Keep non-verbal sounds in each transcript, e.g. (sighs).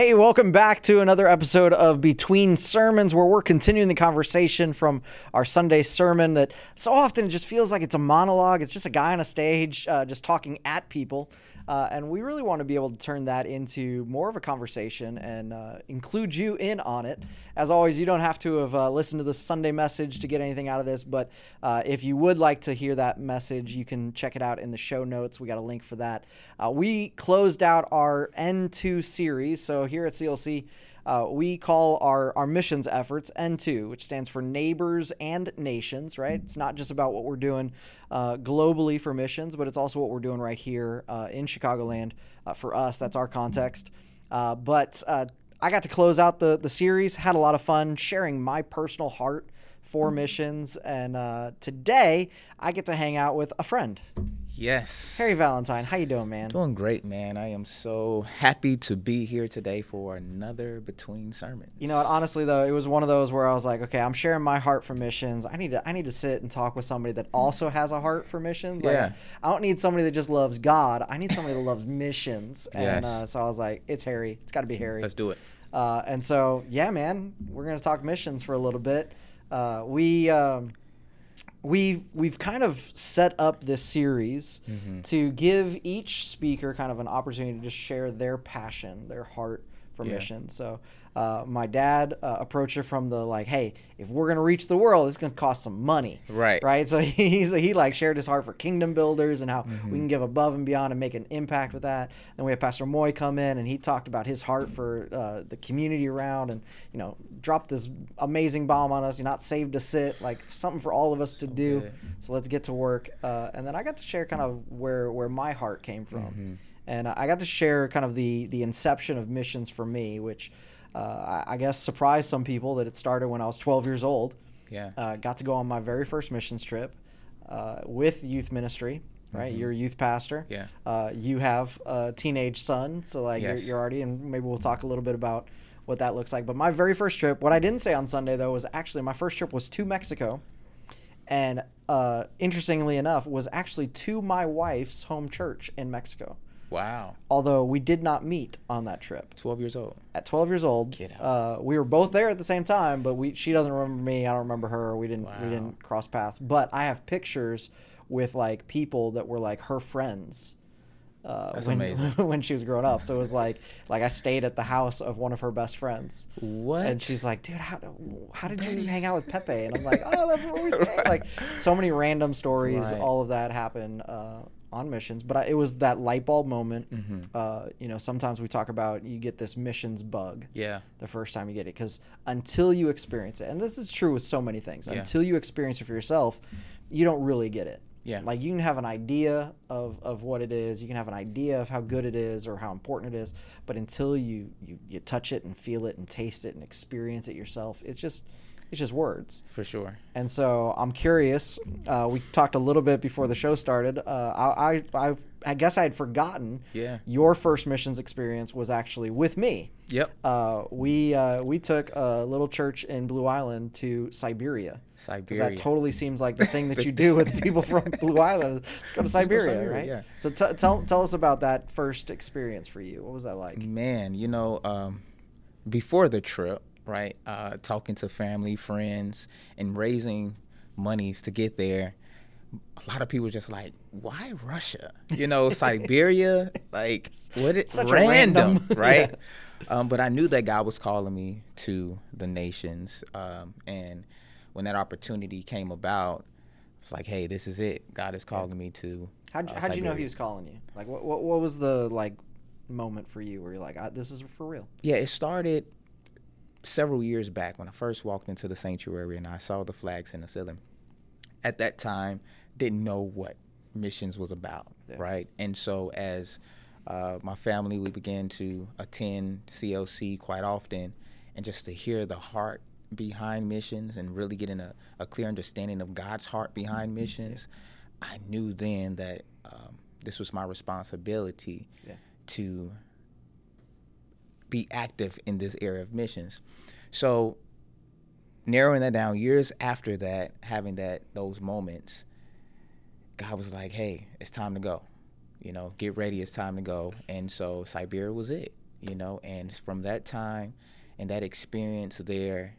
Hey, welcome back to another episode of Between Sermons, where we're continuing the conversation from our Sunday sermon that so often it just feels like it's a monologue. It's just a guy on a stage uh, just talking at people. Uh, and we really want to be able to turn that into more of a conversation and uh, include you in on it. As always, you don't have to have uh, listened to the Sunday message to get anything out of this, but uh, if you would like to hear that message, you can check it out in the show notes. We got a link for that. Uh, we closed out our N2 series. So here at CLC, uh, we call our, our missions efforts N2, which stands for Neighbors and Nations, right? It's not just about what we're doing uh, globally for missions, but it's also what we're doing right here uh, in Chicagoland uh, for us. That's our context. Uh, but uh, I got to close out the, the series, had a lot of fun sharing my personal heart for missions. And today I get to hang out with a friend. Yes. Harry Valentine, how you doing, man? Doing great, man. I am so happy to be here today for another Between Sermons. You know what? Honestly, though, it was one of those where I was like, okay, I'm sharing my heart for missions. I need to, I need to sit and talk with somebody that also has a heart for missions. Like, Yeah. I don't need somebody that just loves God. I need somebody that loves missions. (laughs) And Yes. uh, so I was like, it's Harry. It's got to be Harry. Let's do it. Uh, and so, yeah, man, we're gonna talk missions for a little bit. Uh, we um, we we've kind of set up this series Mm-hmm. to give each speaker kind of an opportunity to just share their passion, their heart for Yeah. So. Uh, my dad uh, approached it from the like, hey, if we're gonna reach the world, it's gonna cost some money, Right. Right. So (laughs) he's he like shared his heart for kingdom builders and how Mm-hmm. we can give above and beyond and make an impact with that. Then we had Pastor Moy come in and he talked about his heart for uh, the community around and you know dropped this amazing bomb on us. You're not saved to sit, like something for all of us to do. good. So let's get to work. Uh, and then I got to share kind of where where my heart came from, and I got to share kind of the the inception of missions for me, which. Uh, I guess surprised some people that it started when I was 12 years old. Yeah. Uh, got to go on my very first missions trip uh, with youth ministry. Right, you're a youth pastor. Yeah. Uh, you have a teenage son, so like Yes. you're, you're already, and maybe we'll talk a little bit about what that looks like. But my very first trip, what I didn't say on Sunday though, was actually my first trip was to Mexico, and uh, interestingly enough, was actually to my wife's home church in Mexico. Wow. Although we did not meet on that trip 12 years old. at 12 years old. Get out. Uh, we were both there at the same time, but we she doesn't remember me. I don't remember her. We didn't we Wow. didn't cross paths. But I have pictures with like people that were like her friends. Uh, That's when, amazing. (laughs) when she was growing up, so it was like like I stayed at the house of one of her best friends. What? And she's like, dude, how, how did you hang out with Pepe? And I'm like, (laughs) oh, that's where we stayed. Like so many random stories. Right. All of that happened uh, on missions, but I, it was that light bulb moment. Mm-hmm. Uh, you know, sometimes we talk about you get this missions bug yeah. the first time you get it because until you experience it, and this is true with so many things, Yeah. until you experience it for yourself, you don't really get it. Yeah. Like you can have an idea of, of what it is, you can have an idea of how good it is or how important it is, but until you, you, you touch it and feel it and taste it and experience it yourself, it's just it's just words. For sure. And so I'm curious. Uh, we talked a little bit before the show started. Uh, I, I, I, guess I had forgotten. Yeah. Your first missions experience was actually with me. Yep. Uh, we uh, we took a little church in Blue Island to Siberia. Siberia. that totally seems like the thing that you do with (laughs) people from Blue Island. Let's go to Siberia, Siberia, right? yeah. So t- tell tell us about that first experience for you. What was that like? Man, you know, um, before the trip, right, uh, talking to family, friends, and raising monies to get there, a lot of people just like, why Russia? You know, (laughs) Siberia, like what? It, Such random, random- (laughs) right? Yeah. Um, but I knew that God was calling me to the nations, um, and when that opportunity came about, it's like, hey, this is it. God is calling me to. How'd, uh, how'd you know he was calling you? Like, what, what, what was the like moment for you where you're like, I, this is for real? Yeah, it started several years back when I first walked into the sanctuary and I saw the flags in the ceiling. At that time, didn't know what missions was about, Yeah. right? And so as uh, my family, we began to attend CLC quite often, and just to hear the heart behind missions and really getting a, a clear understanding of God's heart behind missions, I knew then that um, this was my responsibility Yeah. to be active in this area of missions. So narrowing that down years after that, having that those moments, God was like, "Hey, it's time to go. You know, get ready. It's time to go." And so Siberia was it. you know, and from that time and that experience there,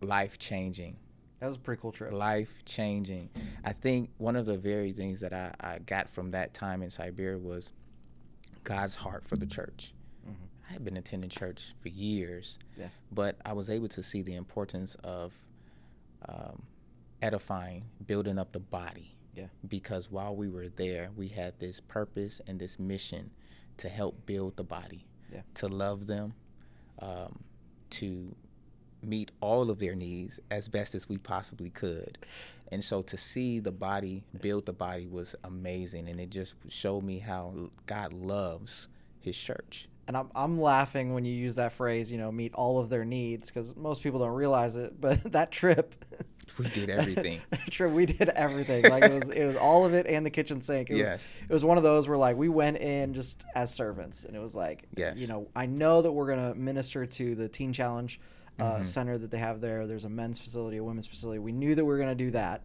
life changing. That was a pretty cool trip. Life changing. I think one of the very things that I, I got from that time in Siberia was God's heart for the church. I had been attending church for years, yeah. but I was able to see the importance of um, edifying, building up the body. Yeah. Because while we were there, we had this purpose and this mission to help build the body, yeah. to love them, um, to meet all of their needs as best as we possibly could. And so to see the body build the body was amazing. And it just showed me how God loves his church. And I'm, I'm laughing when you use that phrase, you know, meet all of their needs, because most people don't realize it. But (laughs) that trip, we did everything. (laughs) trip, we did everything. Like it was, it was all of it and the kitchen sink. It yes. Was, it was one of those where like we went in just as servants, and it was like, yes. you know, I know that we're gonna minister to the Teen Challenge uh, mm-hmm. center that they have there. There's a men's facility, a women's facility. We knew that we were going to do that.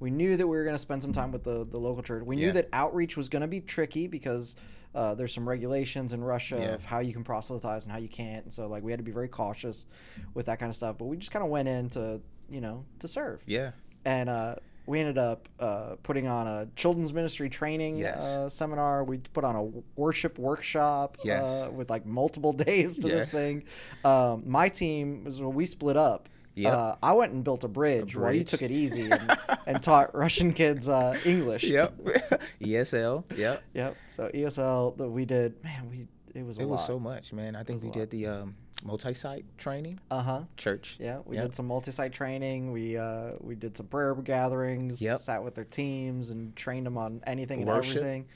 We knew that we were going to spend some time with the, the local church. We knew yeah. that outreach was going to be tricky because uh, there's some regulations in Russia yeah. of how you can proselytize and how you can't. And so like we had to be very cautious with that kind of stuff. But we just kind of went in to you know to serve. Yeah. And uh, we ended up uh, putting on a children's ministry training yes. uh, seminar. We put on a worship workshop yes. uh, with like multiple (laughs) days to yes. this thing. Um, my team was well, we split up. Yep. Uh, I went and built a bridge, a you took it easy and, (laughs) and taught Russian kids uh, English. Yep. (laughs) ESL. Yep. Yep. So ESL that we did, man, we it was it lot. was so much, man. I think we did the um, multi-site training. Uh huh. Church. Yeah, we yep. did some multi-site training. We uh, we did some prayer gatherings. Yep. Sat with their teams and trained them on anything and everything.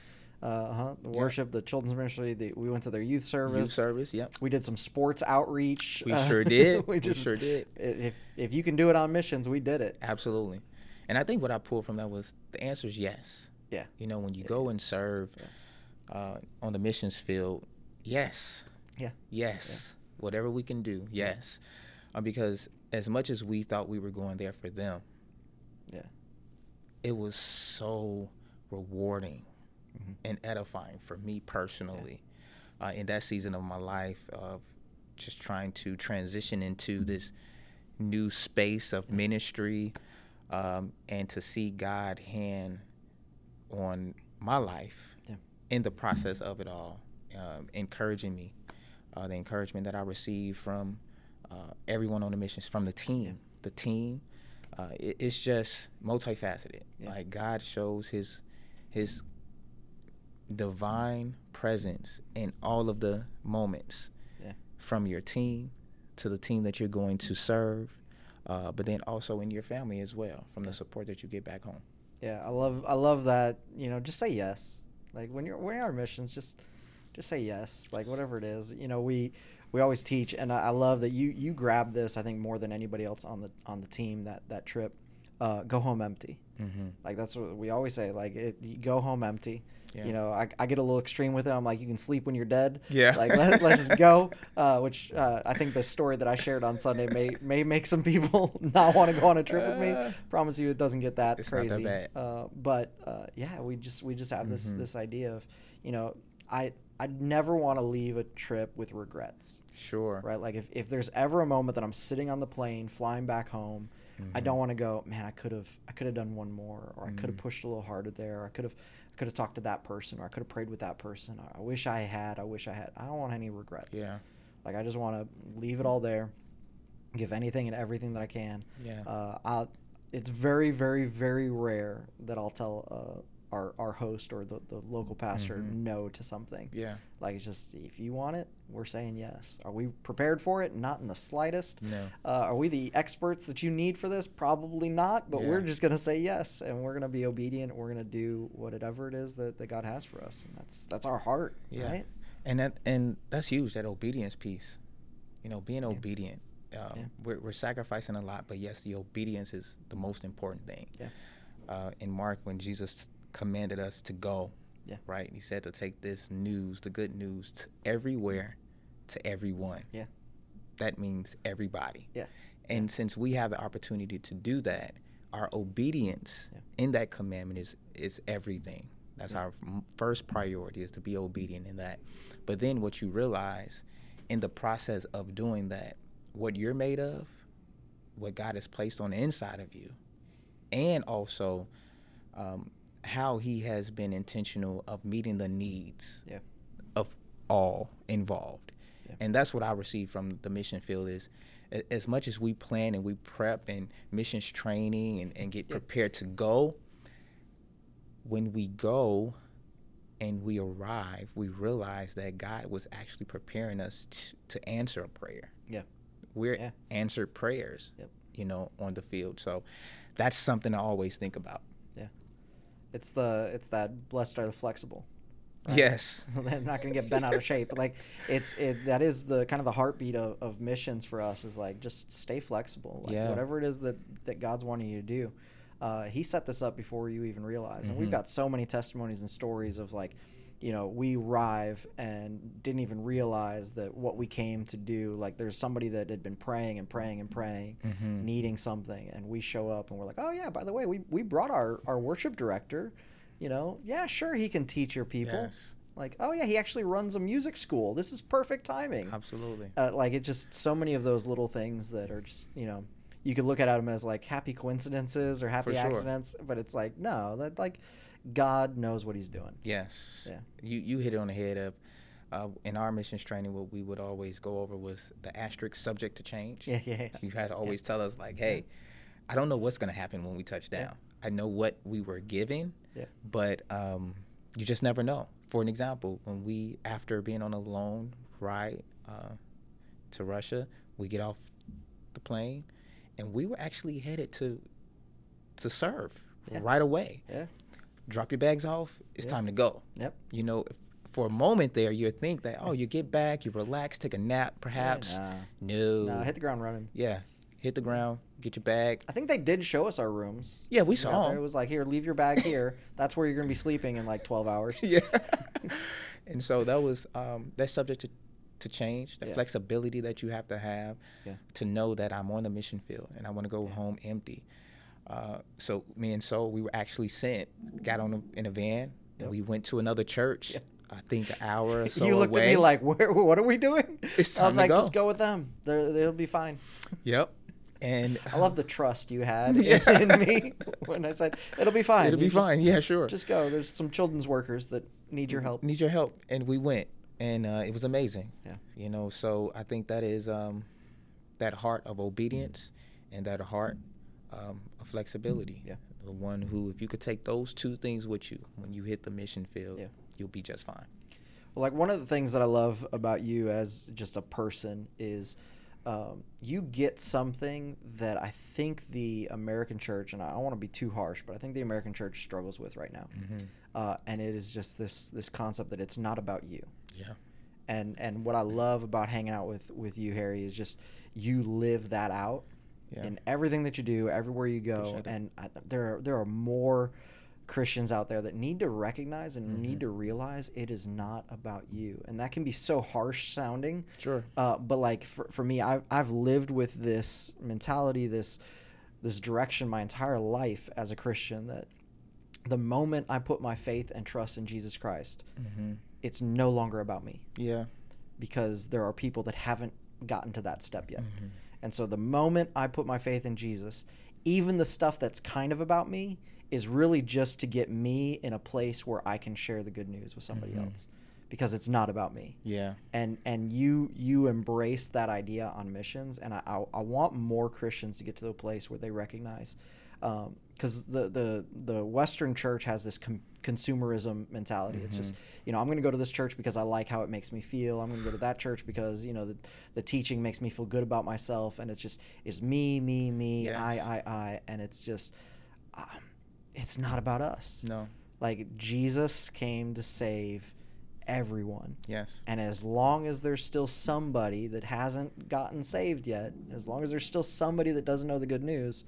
Uh huh. The Yep. worship, the children's ministry. The, we went to their youth service. Youth service. Yep. We did some sports outreach. We Uh, sure did. (laughs) we we just sure did. if if you can do it on missions, we did it. Absolutely. And I think what I pulled from that was the answer is yes. Yeah. You know, when you go and serve uh, on the missions field, yes. Yeah. Yes. Whatever we can do, yes. Uh, because as much as we thought we were going there for them, Yeah. it was so rewarding Mhm. and edifying for me personally uh, in that season of my life of just trying to transition into this new space of ministry um, and to see God hand on my life Yeah. in the process of it all, um, encouraging me, uh, the encouragement that I received from uh, everyone on the missions, from the team, the team. Uh, it, it's just multifaceted. Yeah. Like God shows His His divine presence in all of the moments, Yeah. from your team to the team that you're going to serve, uh, but then also in your family as well, from the support that you get back home. Yeah, I love I love that. You know, just say yes. Like when you're when you're on missions, just just say yes. Like whatever it is. You know, we we always teach, and I, I love that you you grab this. I think more than anybody else on the on the team that that trip. Uh, go home empty. Mm-hmm. Like that's what we always say. Like it, you go home empty. Yeah. You know, I, I get a little extreme with it. I'm like, you can sleep when you're dead. Yeah. Like let, let's just (laughs) go. Uh, which uh, I think the story that I shared on Sunday may may make some people (laughs) not want to go on a trip with me. Uh, Promise you, it doesn't get that it's not that crazy. bad. Uh, but uh, yeah, we just we just have this Mhm. this idea of, you know, I I never want to leave a trip with regrets. Sure. Right. Like if, if there's ever a moment that I'm sitting on the plane flying back home, I Mhm. don't want to go, man, I could have I could have done one more or I could have Mhm. pushed a little harder there or I could have I could have talked to that person or I could have prayed with that person. I wish I had. I wish I had. I don't want any regrets. Yeah. Like I just want to leave it all there, give anything and everything that I can. Yeah. Uh, I'll, it's very, very, very rare that I'll tell uh, our our host or the, the local pastor Mhm. no to something. yeah. Like it's just if you want it, we're saying yes. Are we prepared for it? Not in the slightest. No. Uh, are we the experts that you need for this? Probably not. But we're just gonna say yes, and we're gonna be obedient. We're gonna do whatever it is that, that God has for us, and that's that's our heart, Yeah. right? And that and that's huge. That obedience piece. You know, being obedient. Um, Yeah. we're, we're sacrificing a lot, but yes, the obedience is the most important thing. Yeah. Uh, in Mark, when Jesus commanded us to go, Yeah. right? He said to take this news, the good news, to everywhere, to everyone. Yeah. That means everybody. Yeah. And since we have the opportunity to do that, our obedience Yeah. in that commandment is is everything. That's our f- first priority is to be obedient in that. But then what you realize in the process of doing that, what you're made of, what God has placed on the inside of you, and also um, how He has been intentional of meeting the needs Yeah. of all involved. Yeah. And that's what I receive from the mission field is as much as we plan and we prep and missions training and, and get prepared to go, when we go and we arrive, we realize that God was actually preparing us to, to answer a prayer. Yeah. We're Yeah. answered prayers, Yep. you know, on the field. So that's something I always think about. It's the it's that blessed are the flexible. Right. Yes. (laughs) They're not going to get bent out of shape. But like it's it that is the kind of the heartbeat of, of missions for us is like just stay flexible. Like Yeah. whatever it is that that God's wanting you to do. Uh, he set this up before you even realize, and we've Mhm. got so many testimonies and stories of like, you know, we arrive and didn't even realize that what we came to do. Like, there's somebody that had been praying and praying and praying, Mhm. needing something, and we show up and we're like, oh yeah, by the way, we we brought our our worship director. You know, yeah, sure, he can teach your people. Yes. Like, oh yeah, he actually runs a music school. This is perfect timing. Absolutely. Uh, like it's just so many of those little things that are just you know you could look at them as like happy coincidences or happy sure. accidents, but it's like no, that like God knows what He's doing. Yes. Yeah. You you hit it on the head of uh, in our missions training what we would always go over was the asterisk subject to change. Yeah, yeah, yeah. You had to always tell us like, hey, I don't know what's gonna happen when we touch Yeah. down. I know what we were given, Yeah. but um, you just never know. For an example, when we after being on a loan ride uh, to Russia, we get off the plane, and we were actually headed to to serve Yeah. right away. Yeah. Drop your bags off. It's Yeah. time to go Yep. you know, if- for a moment there, you think that, oh, you get back, you relax, take a nap, perhaps. Nah. No. Nah, hit the ground running. yeah. Hit the ground, get your bag. I think they did show us our rooms. Yeah, we saw. It was like, here, leave your bag here. (laughs) That's where you're gonna be sleeping in like 12 hours. (laughs) yeah. (laughs) and so that was, um, that's subject to, to change, the Yeah. flexibility that you have to have Yeah. to know that I'm on the mission field and I want to go home empty. Uh, so me and Soul, we were actually sent, got on a, in a van, Yep. and we went to another church. I think an hour or (laughs) so you looked away. at me like, where? What are we doing? It's I was like, go. just go with them. They're, they'll be fine. Yep. And I love the trust you had (laughs) Yeah. in, in me when I said it'll be fine. It'll be just- fine. Yeah, sure. Just go. There's some children's workers that need your help. Need your help, and we went, and uh, it was amazing. Yeah. You know, so I think that is um, that heart of obedience and that heart um, of flexibility. Yeah. The one who, if you could take those two things with you when you hit the mission field, Yeah. you'll be just fine. Well, like one of the things that I love about you as just a person is um, you get something that I think the American church, and I don't want to be too harsh, but I think the American church struggles with right now. Mm-hmm. Uh, and it is just this this concept that it's not about you. Yeah. And and what I love about hanging out with with you, Harry, is just you live that out Yeah. in everything that you do, everywhere you go. And I, there are, there are more Christians out there that need to recognize and Mm-hmm. need to realize it is not about you, and that can be so harsh sounding. Sure. Uh, but like for, for me, I've I've lived with this mentality, this this direction my entire life as a Christian. That the moment I put my faith and trust in Jesus Christ, Mm-hmm. it's no longer about me Yeah. because there are people that haven't gotten to that step yet. Mhm. And so the moment I put my faith in Jesus, even the stuff that's kind of about me is really just to get me in a place where I can share the good news with somebody Mhm. else because it's not about me. Yeah. And and you you embrace that idea on missions and I, I, I want more Christians to get to the place where they recognize because the, the the Western church has this com- consumerism mentality. It's just you know I'm going to go to this church because I like how it makes me feel. I'm going to go to that church because you know the, the teaching makes me feel good about myself. And it's just it's me me me I I I and it's just um, it's not about us. No. Like Jesus came to save everyone. Yes. And as long as there's still somebody that hasn't gotten saved yet, as long as there's still somebody that doesn't know the good news,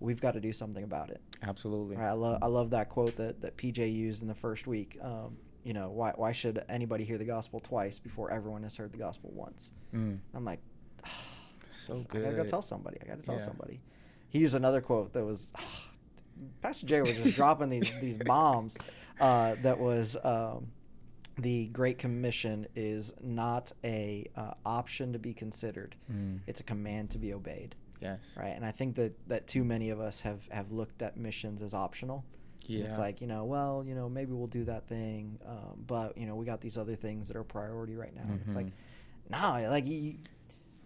we've got to do something about it. Absolutely. Right? I love I love that quote that, that PJ used in the first week. Um, you know, why why should anybody hear the gospel twice before everyone has heard the gospel once? Mm. I'm like, (sighs) So good. I gotta go tell somebody. I gotta tell Yeah. somebody. He used another quote that was, (sighs) Pastor Jay was just (laughs) dropping these these bombs. Uh, that was um, the Great Commission is not a uh, option to be considered. Mm. It's a command to be obeyed. Yes. Right, and I think that that too many of us have have looked at missions as optional. Yeah. It's like you know, well, you know, maybe we'll do that thing, um, but you know, we got these other things that are priority right now. And It's like, no, like you,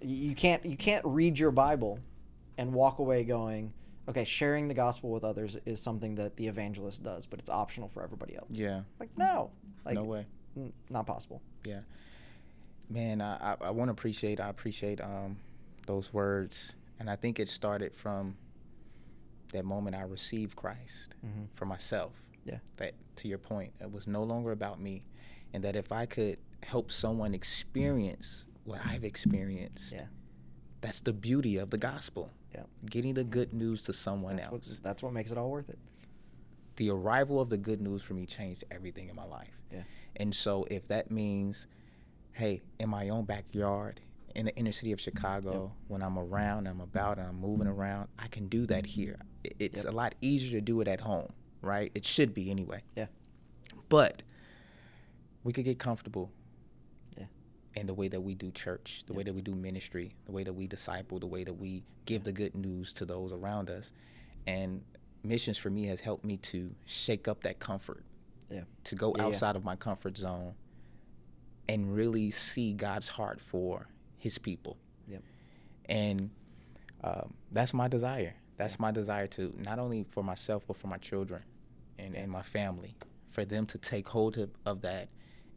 you can't you can't read your Bible and walk away going, okay, sharing the gospel with others is something that the evangelist does, but it's optional for everybody else. yeah. Like no, like no way. n- not possible. Yeah. Man, I, I, I want to appreciate, I appreciate um, those words. And I think it started from that moment I received Christ Mhm. for myself. Yeah. That, to your point, it was no longer about me. And that if I could help someone experience what I've experienced, Yeah. that's the beauty of the gospel. Yeah. Getting the good news to someone That's what, else. that's what makes it all worth it. the arrival of the good news for me changed everything in my life. Yeah. And so if that means, hey, in my own backyard, in the inner city of Chicago, when I'm around, I'm about, and I'm moving mm-hmm. around, I can do that here. It's Yep. a lot easier to do it at home, right? It should be anyway. Yeah. But we could get comfortable Yeah. in the way that we do church, the way that we do ministry, the way that we disciple, the way that we give the good news to those around us. And missions for me has helped me to shake up that comfort, Yeah. to go Yeah, yeah. outside of my comfort zone and really see God's heart for his people. Yep. And um, that's my desire. That's my desire to not only for myself, but for my children and, and my family, for them to take hold of, of that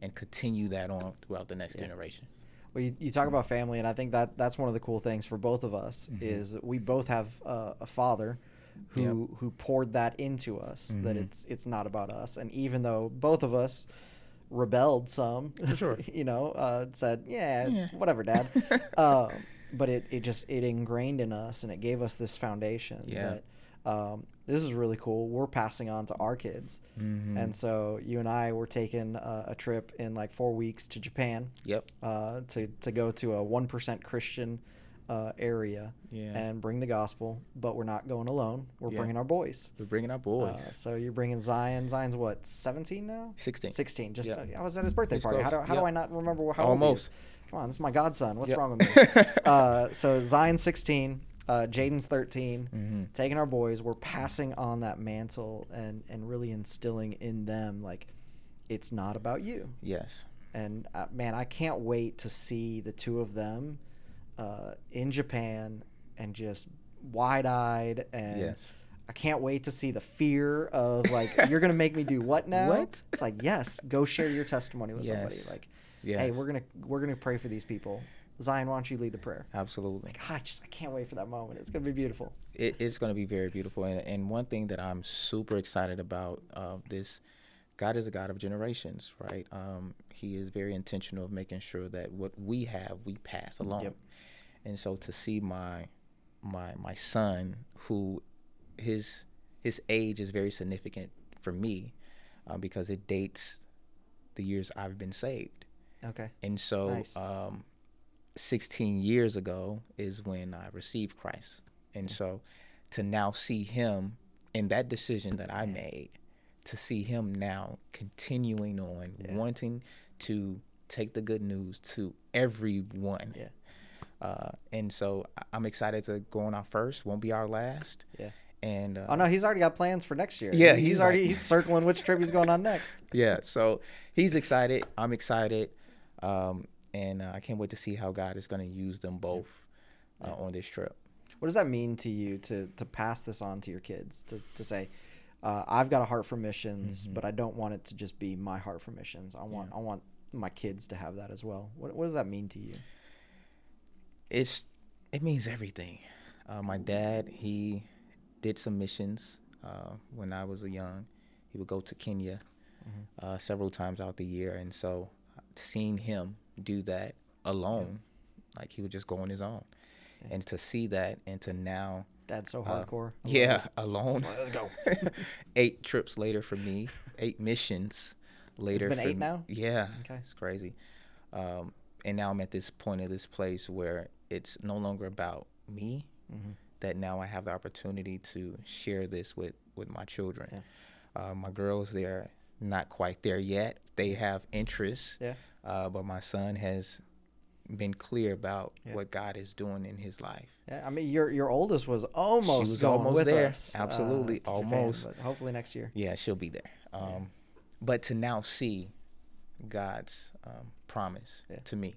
and continue that on throughout the next Yeah. generation. Well, you, you talk about family, and I think that that's one of the cool things for both of us Mhm. is we both have uh, a father who who poured that into us that Mhm. it's it's not about us, and even though both of us rebelled some, For sure. (laughs) you know, uh, said yeah, Yeah. whatever, dad. uh, (laughs) but it, it just it ingrained in us, and it gave us this foundation Yeah. that um, this is really cool. We're passing on to our kids, Mhm. and so you and I were taking a, a trip in like four weeks to Japan Yep. uh, to to go to a one percent Christian uh, area Yeah. and bring the gospel. But we're not going alone. We're Yeah. bringing our boys. We're bringing our Uh, boys. so you're bringing Zion. Zion's what, 17 now? 16. 16. Just Yeah. uh, I was at his birthday It's party. How do, close. how do I not remember how old he is? Almost. Come on, this is my godson. What's Yep. wrong with me? (laughs) uh, so Zion's 16. Uh, Jaden's 13. Mhm. Taking our boys, we're passing on that mantle and and really instilling in them like it's not about you Yes. and uh, man, I can't wait to see the two of them uh, in Japan and just wide-eyed and Yes. I can't wait to see the fear of like you're gonna make me do what (laughs) now? What? It's like yes, go share your testimony with somebody. Like, Yes. hey, we're gonna we're gonna pray for these people. Zion, why don't you lead the prayer? Absolutely. Like, I just I can't wait for that moment. It's gonna be beautiful. it, it's going to be very beautiful. And, and one thing that I'm super excited about uh, this, God is a God of generations, right? Um, he is very intentional of making sure that what we have, we pass along. Yep. And so to see my my my son, who his his age is very significant for me, uh, because it dates the years I've been saved. Okay. And so, Nice. um, 16 years ago is when I received Christ. And so, to now see him in that decision that I made, to see him now continuing on, Yeah. wanting to take the good news to everyone. Yeah. Uh, and so, I'm excited to go on our first, won't be our last. Yeah. And uh, Oh no, he's already got plans for next year. Yeah, he's, he's already like- he's circling which trip he's going on next. (laughs) yeah so he's excited i'm excited um, and uh, i can't wait to see how god is going to use them both uh, on this trip What does that mean to you to to pass this on to your kids to to say, uh, I've got a heart for missions, but I don't want it to just be my heart for missions. I want I want my kids to have that as well. What what does that mean to you? it's it means everything. Uh, my dad he did some missions uh, when i was a young. He would go to kenya uh, several times out the year. And so seeing him do that alone like he would just go on his own. And to see that and to now Dad's so Uh, hardcore. I love yeah, it. (laughs) alone. Let's go. (laughs) eight trips later for me, eight missions later. It's been for eight me. now? Yeah, Okay. it's crazy. Um, and now I'm at this point of this place where it's no longer about me. Mhm. That now I have the opportunity to share this with with my children. Uh, my girls, they're not quite there yet. They have interests, Yeah. uh, but my son has been clear about Yeah. what God is doing in his life. Yeah, I mean, your your oldest was almost was going almost there. us, uh, Absolutely, Japan, almost. but hopefully next year. Yeah, she'll be there. Um, But to now see God's um, promise Yeah. to me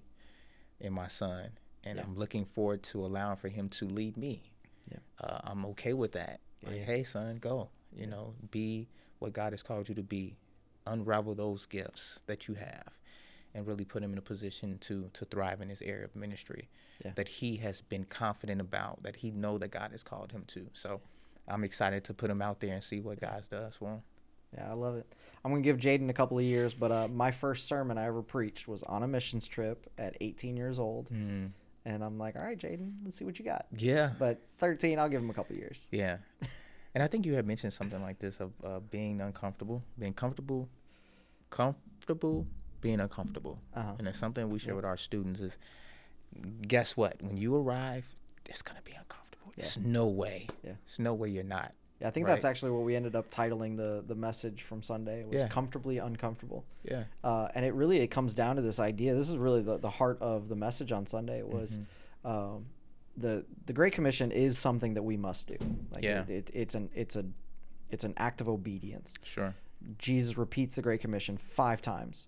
and my son, and Yeah. I'm looking forward to allowing for him to lead me. Yeah. Uh, I'm okay with that. Yeah, like, yeah. hey, son, go. You know, be what God has called you to be. Unravel those gifts that you have, and really put him in a position to to thrive in his area of ministry Yeah. that he has been confident about, that he know that God has called him to. So. I'm excited to put him out there and see what God does for him. Yeah, I love it. I'm gonna give Jaden a couple of years, but uh, my first sermon I ever preached was on a missions trip at 18 years old, Mm. and I'm like, all right, Jaden, let's see what you got. Yeah. But 13, I'll give him a couple of years. Yeah. (laughs) and I think you had mentioned something like this of uh, being uncomfortable, being comfortable, comfortable, being uncomfortable. Uh-huh. And it's something we share Yeah. with our students is guess what? When you arrive, it's going to be uncomfortable. There's no way. Yeah. There's no way you're not. Yeah, I think Right. that's actually what we ended up titling the the message from Sunday It was Yeah. comfortably uncomfortable. Yeah. Uh, and it really it comes down to this idea. This is really the, the heart of the message on Sunday was Mm-hmm. um, the the Great Commission is something that we must do. Like Yeah. it, it, it's an it's a it's an act of obedience. Sure. Jesus repeats the Great Commission five times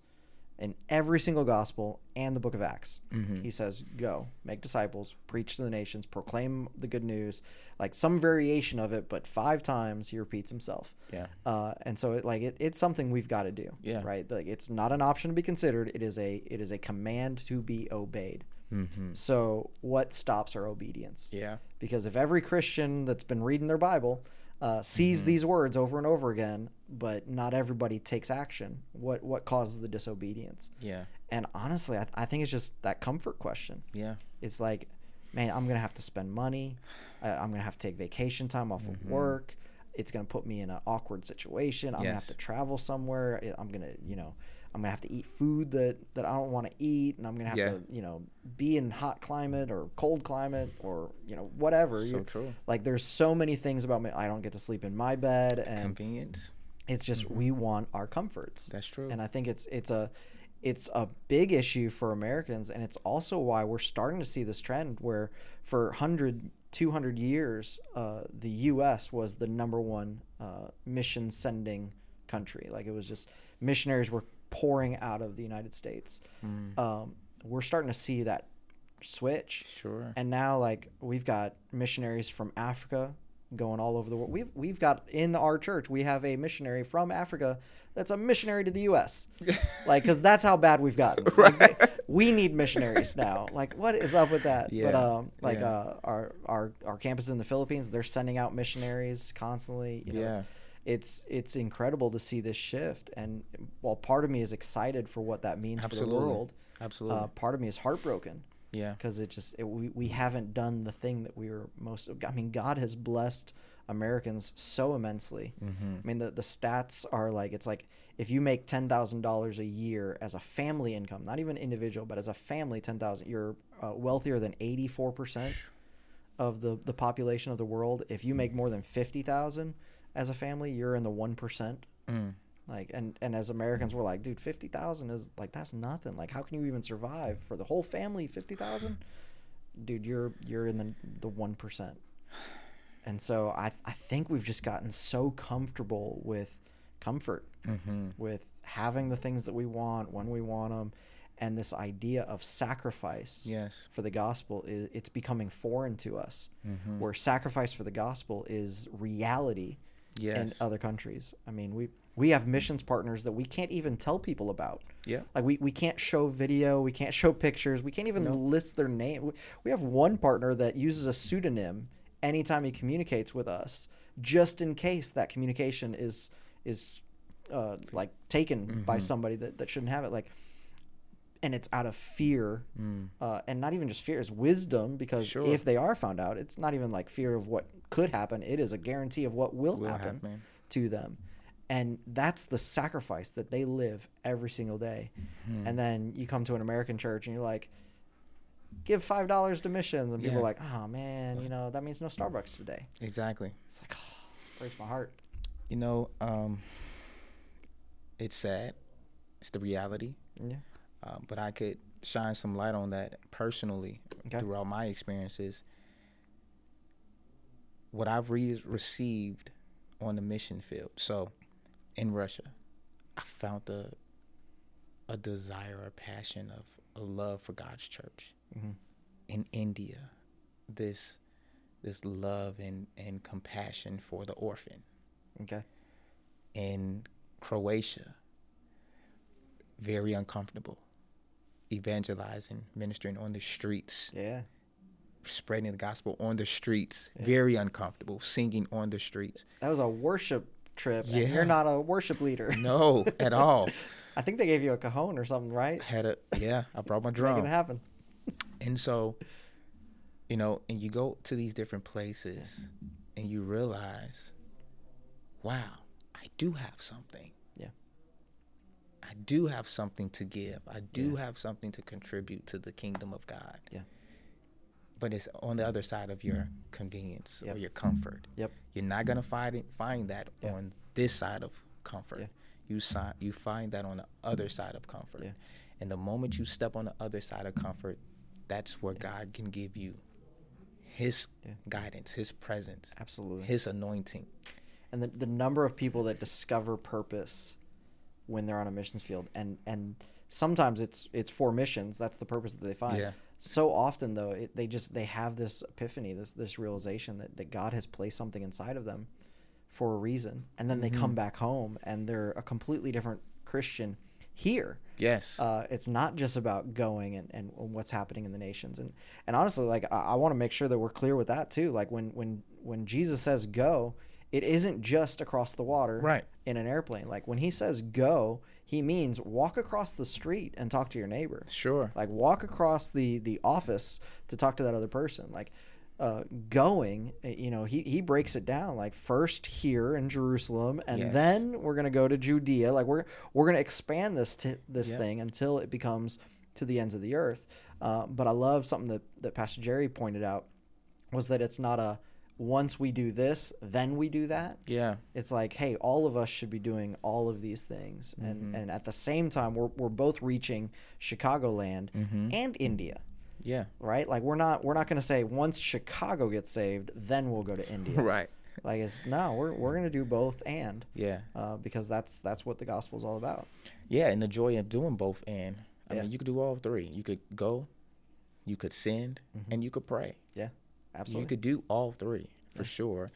in every single gospel and the book of Acts. Mhm. He says, Go, make disciples, preach to the nations, proclaim the good news, like some variation of it, but five times he repeats himself. Yeah. Uh, and so it, like it, it's something we've got to do. Yeah. Right. Like it's not an option to be considered. It is a it is a command to be obeyed. Mm-hmm. So what stops our obedience? Yeah. Because if every Christian that's been reading their Bible uh, sees these words over and over again, but not everybody takes action, what what causes the disobedience? Yeah. And honestly, I, I think it's just that comfort question. Yeah. It's like, man, I'm gonna have to spend money. Uh, I'm gonna have to take vacation time off of work. It's gonna put me in an awkward situation. I'm gonna have to travel somewhere. I'm gonna, you know, I'm gonna have to eat food that that I don't want to eat, and I'm gonna have Yeah. to, you know, be in hot climate or cold climate or you know whatever. So You're- true. Like there's so many things about me. I don't get to sleep in my bed, and Convenience. it's just we want our comforts. That's true. And I think it's it's a it's a big issue for Americans and it's also why we're starting to see this trend where for 100 200 years uh, the US was the number one uh, mission sending country like it was just missionaries were pouring out of the United States Mm. um, we're starting to see that switch Sure. and now like we've got missionaries from Africa going all over the world. We've we've got in our church we have a missionary from Africa that's a missionary to the U.S. (laughs) like because that's how bad we've gotten. (laughs) Like, we need missionaries now. Like what is up with that? But Yeah, um, like yeah. uh, our our our campus in the Philippines, they're sending out missionaries constantly. You know, Yeah. It's it's incredible to see this shift, and while part of me is excited for what that means for the world, Absolutely. uh, part of me is heartbroken. Yeah. because it just it, we, we haven't done the thing that we were most i mean god has blessed americans so immensely. Mm-hmm. i mean the, the stats are like it's like if you make $10000 a year as a family income not even individual but as a family 10000 you're uh, wealthier than 84% of the, the population of the world. If you make more than 50000 as a family you're in the 1% Mm. like and and as Americans we're like, dude, fifty thousand is like that's nothing. Like how can you even survive for the whole family fifty thousand? Dude, you're you're in the the one percent. And so I I think we've just gotten so comfortable with comfort, Mm-hmm. with having the things that we want when we want them, and this idea of sacrifice Yes. for the gospel is it's becoming foreign to us. Mm-hmm. Where sacrifice for the gospel is reality in other countries. I mean, we we have missions partners that we can't even tell people about. Yeah. Like we, we can't show video, we can't show pictures, we can't even No. list their name. We- have one partner that uses a pseudonym anytime he communicates with us, just in case that communication is is uh, like taken by Mhm. somebody that, that shouldn't have it. Like, and it's out of fear, Mm. uh, and not even just fear, it's wisdom because Sure. if they are found out, it's not even like fear of what could happen. It is a guarantee of what will, Will happen happen. to them. And that's the sacrifice that they live every single day. Hmm. And then you come to an American church and you're like, give five dollars to missions, and people Yeah. are like, oh man, you know that means no Starbucks today. Exactly. It's like, oh, (sighs) breaks my heart. You know, um, it's sad. It's the reality. Yeah. Uh, but I could shine some light on that personally Okay. throughout my experiences. What I've re- received on the mission field. So, in Russia, I found a a desire, a passion of a love for God's church. Mhm. In India, this this love and, and compassion for the orphan. Okay. In Croatia, very uncomfortable. Evangelizing, ministering on the streets, Yeah. spreading the gospel on the streets, very uncomfortable, singing on the streets. That was a worship trip. Yeah. you're not a worship leader. (laughs) No, at all. (laughs) I think they gave you a cajon or something, right? Had a yeah, I brought my (laughs) Making drum. it happen. And so, you know, and you go to these different places and you realize, wow, I do have something. Yeah. I do have something to give. I do Yeah. have something to contribute to the kingdom of God. Yeah. But it's on the other side of your mm. convenience Yep. or your comfort. Mm. Yep. You're not gonna find it, find that Yeah. on this side of comfort. Yeah. You si- you find that on the other side of comfort. Yeah. And the moment you step on the other side of comfort, that's where God can give you His Yeah. guidance, His presence, Absolutely. His anointing. and the, the number of people that discover purpose when they're on a missions field and and sometimes it's it's for missions that's the purpose that they find Yeah. so often though it, they just they have this epiphany this this realization that, that god has placed something inside of them for a reason and then they come back home and they're a completely different christian here Yes. uh, it's not just about going and, and what's happening in the nations and and honestly like i, I want to make sure that we're clear with that too like when when when jesus says go it isn't just across the water Right. in an airplane like when he says go he means walk across the street and talk to your neighbor sure. like walk across the the office to talk to that other person like uh, going uh, you know he, he breaks it down like first here in jerusalem and Yes. then we're going to go to judea like we're we're going to expand this to this Yeah. thing until it becomes to the ends of the earth uh, but i love something that, that pastor jerry pointed out was that it's not a once we do this then we do that Yeah. it's like hey all of us should be doing all of these things Mm-hmm. and and at the same time we're, we're both reaching chicagoland Mm-hmm. and india Yeah. right like we're not we're not going to say once chicago gets saved then we'll go to india (laughs) Right. like it's no we're, we're going to do both and Yeah. uh, because that's that's what the gospel is all about Yeah, and the joy of doing both and I Yeah. mean you could do all three. You could go, you could send, and you could pray. yeah absolutely You could do all three for sure.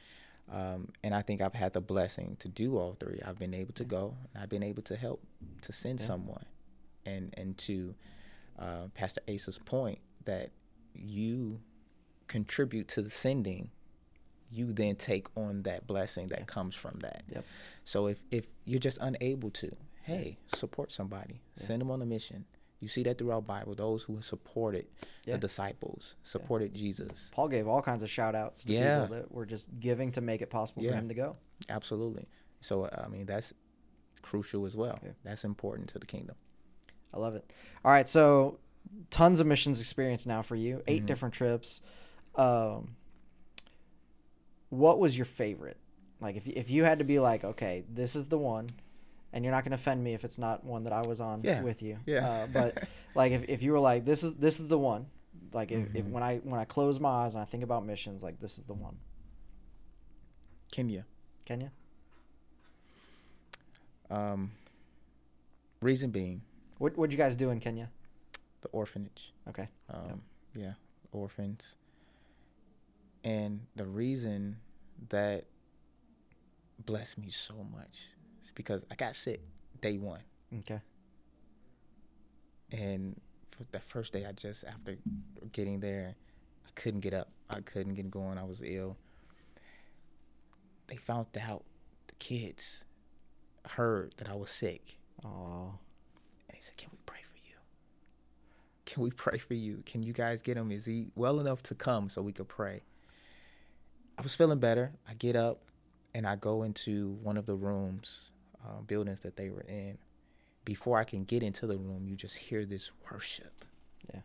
Um, and I think I've had the blessing to do all three. I've been able to go, and I've been able to help to send someone, and and to uh, Pastor Asa's point that you contribute to the sending, you then take on that blessing that comes from that. Yep. So if if you're just unable to, hey, support somebody, send them on a mission. You see that throughout Bible. Those who supported Yeah. the disciples, supported Jesus. paul gave all kinds of shout outs to Yeah. people that were just giving to make it possible for Yeah. him to go Absolutely. So I mean that's crucial as well. Yeah. That's important to the kingdom. I love it. All right, so tons of missions experience now for you. 8 Mhm. different trips. Um, what was your favorite? Like, if if you had to be like, okay, this is the one, and you're not going to offend me if it's not one that I was on Yeah, with you. yeah. Uh, but (laughs) like, if, if you were like, this is this is the one. Like, if, if Mhm. when I when I close my eyes and I think about missions, like this is the one. Kenya. Kenya. Um, reason being What what'd you guys do in Kenya? the orphanage. Okay. Um, yeah, orphans. And the reason that blessed me so much is because I got sick day one. Okay. And for the first day, I just, after getting there, I couldn't get up. I couldn't get going. I was ill. They found out, the kids heard that I was sick. Oh. And he said, Can we pray for you? Can we pray for you? Can you guys get him? Is he well enough to come so we could pray? I was feeling better. I get up and I go into one of the rooms, uh, buildings that they were in. Before I can get into the room, you just hear this worship. Yeah.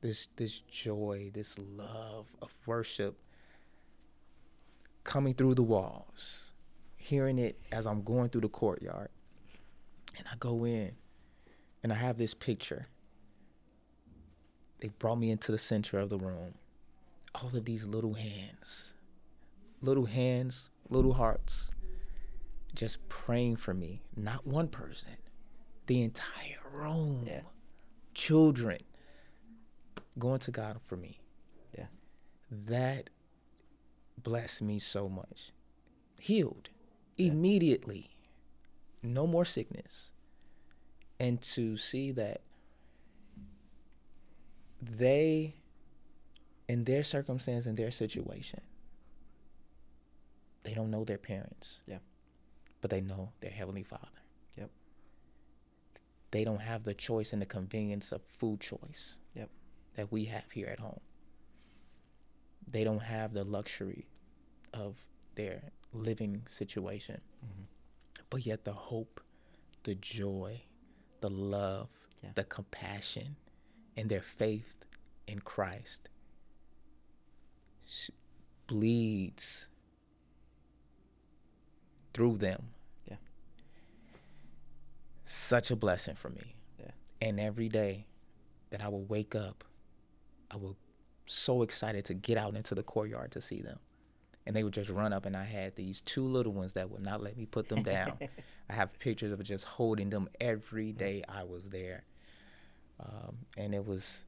This this joy, this love of worship coming through the walls. hearing it as I'm going through the courtyard. And I go in and I have this picture. They brought me into the center of the room. All of these little hands, little hands, little hearts, just praying for me. Not one person, the entire room. Yeah. Children going to God for me. Yeah. That blessed me so much. Healed immediately. No more sickness. And to see that they, in their circumstance, in their situation, they don't know their parents. Yeah. But they know their Heavenly Father. Yep. They don't have the choice and the convenience of food choice Yep. that we have here at home. They don't have the luxury of their living situation. Mm-hmm. But yet, the hope, the joy, the love, Yeah. the compassion, and their faith in Christ bleeds through them. Yeah. Such a blessing for me. Yeah. And every day that I will wake up, I will so excited to get out into the courtyard to see them. And they would just run up, and I had these two little ones that would not let me put them down. (laughs) I have pictures of just holding them every day I was there. Um, and it was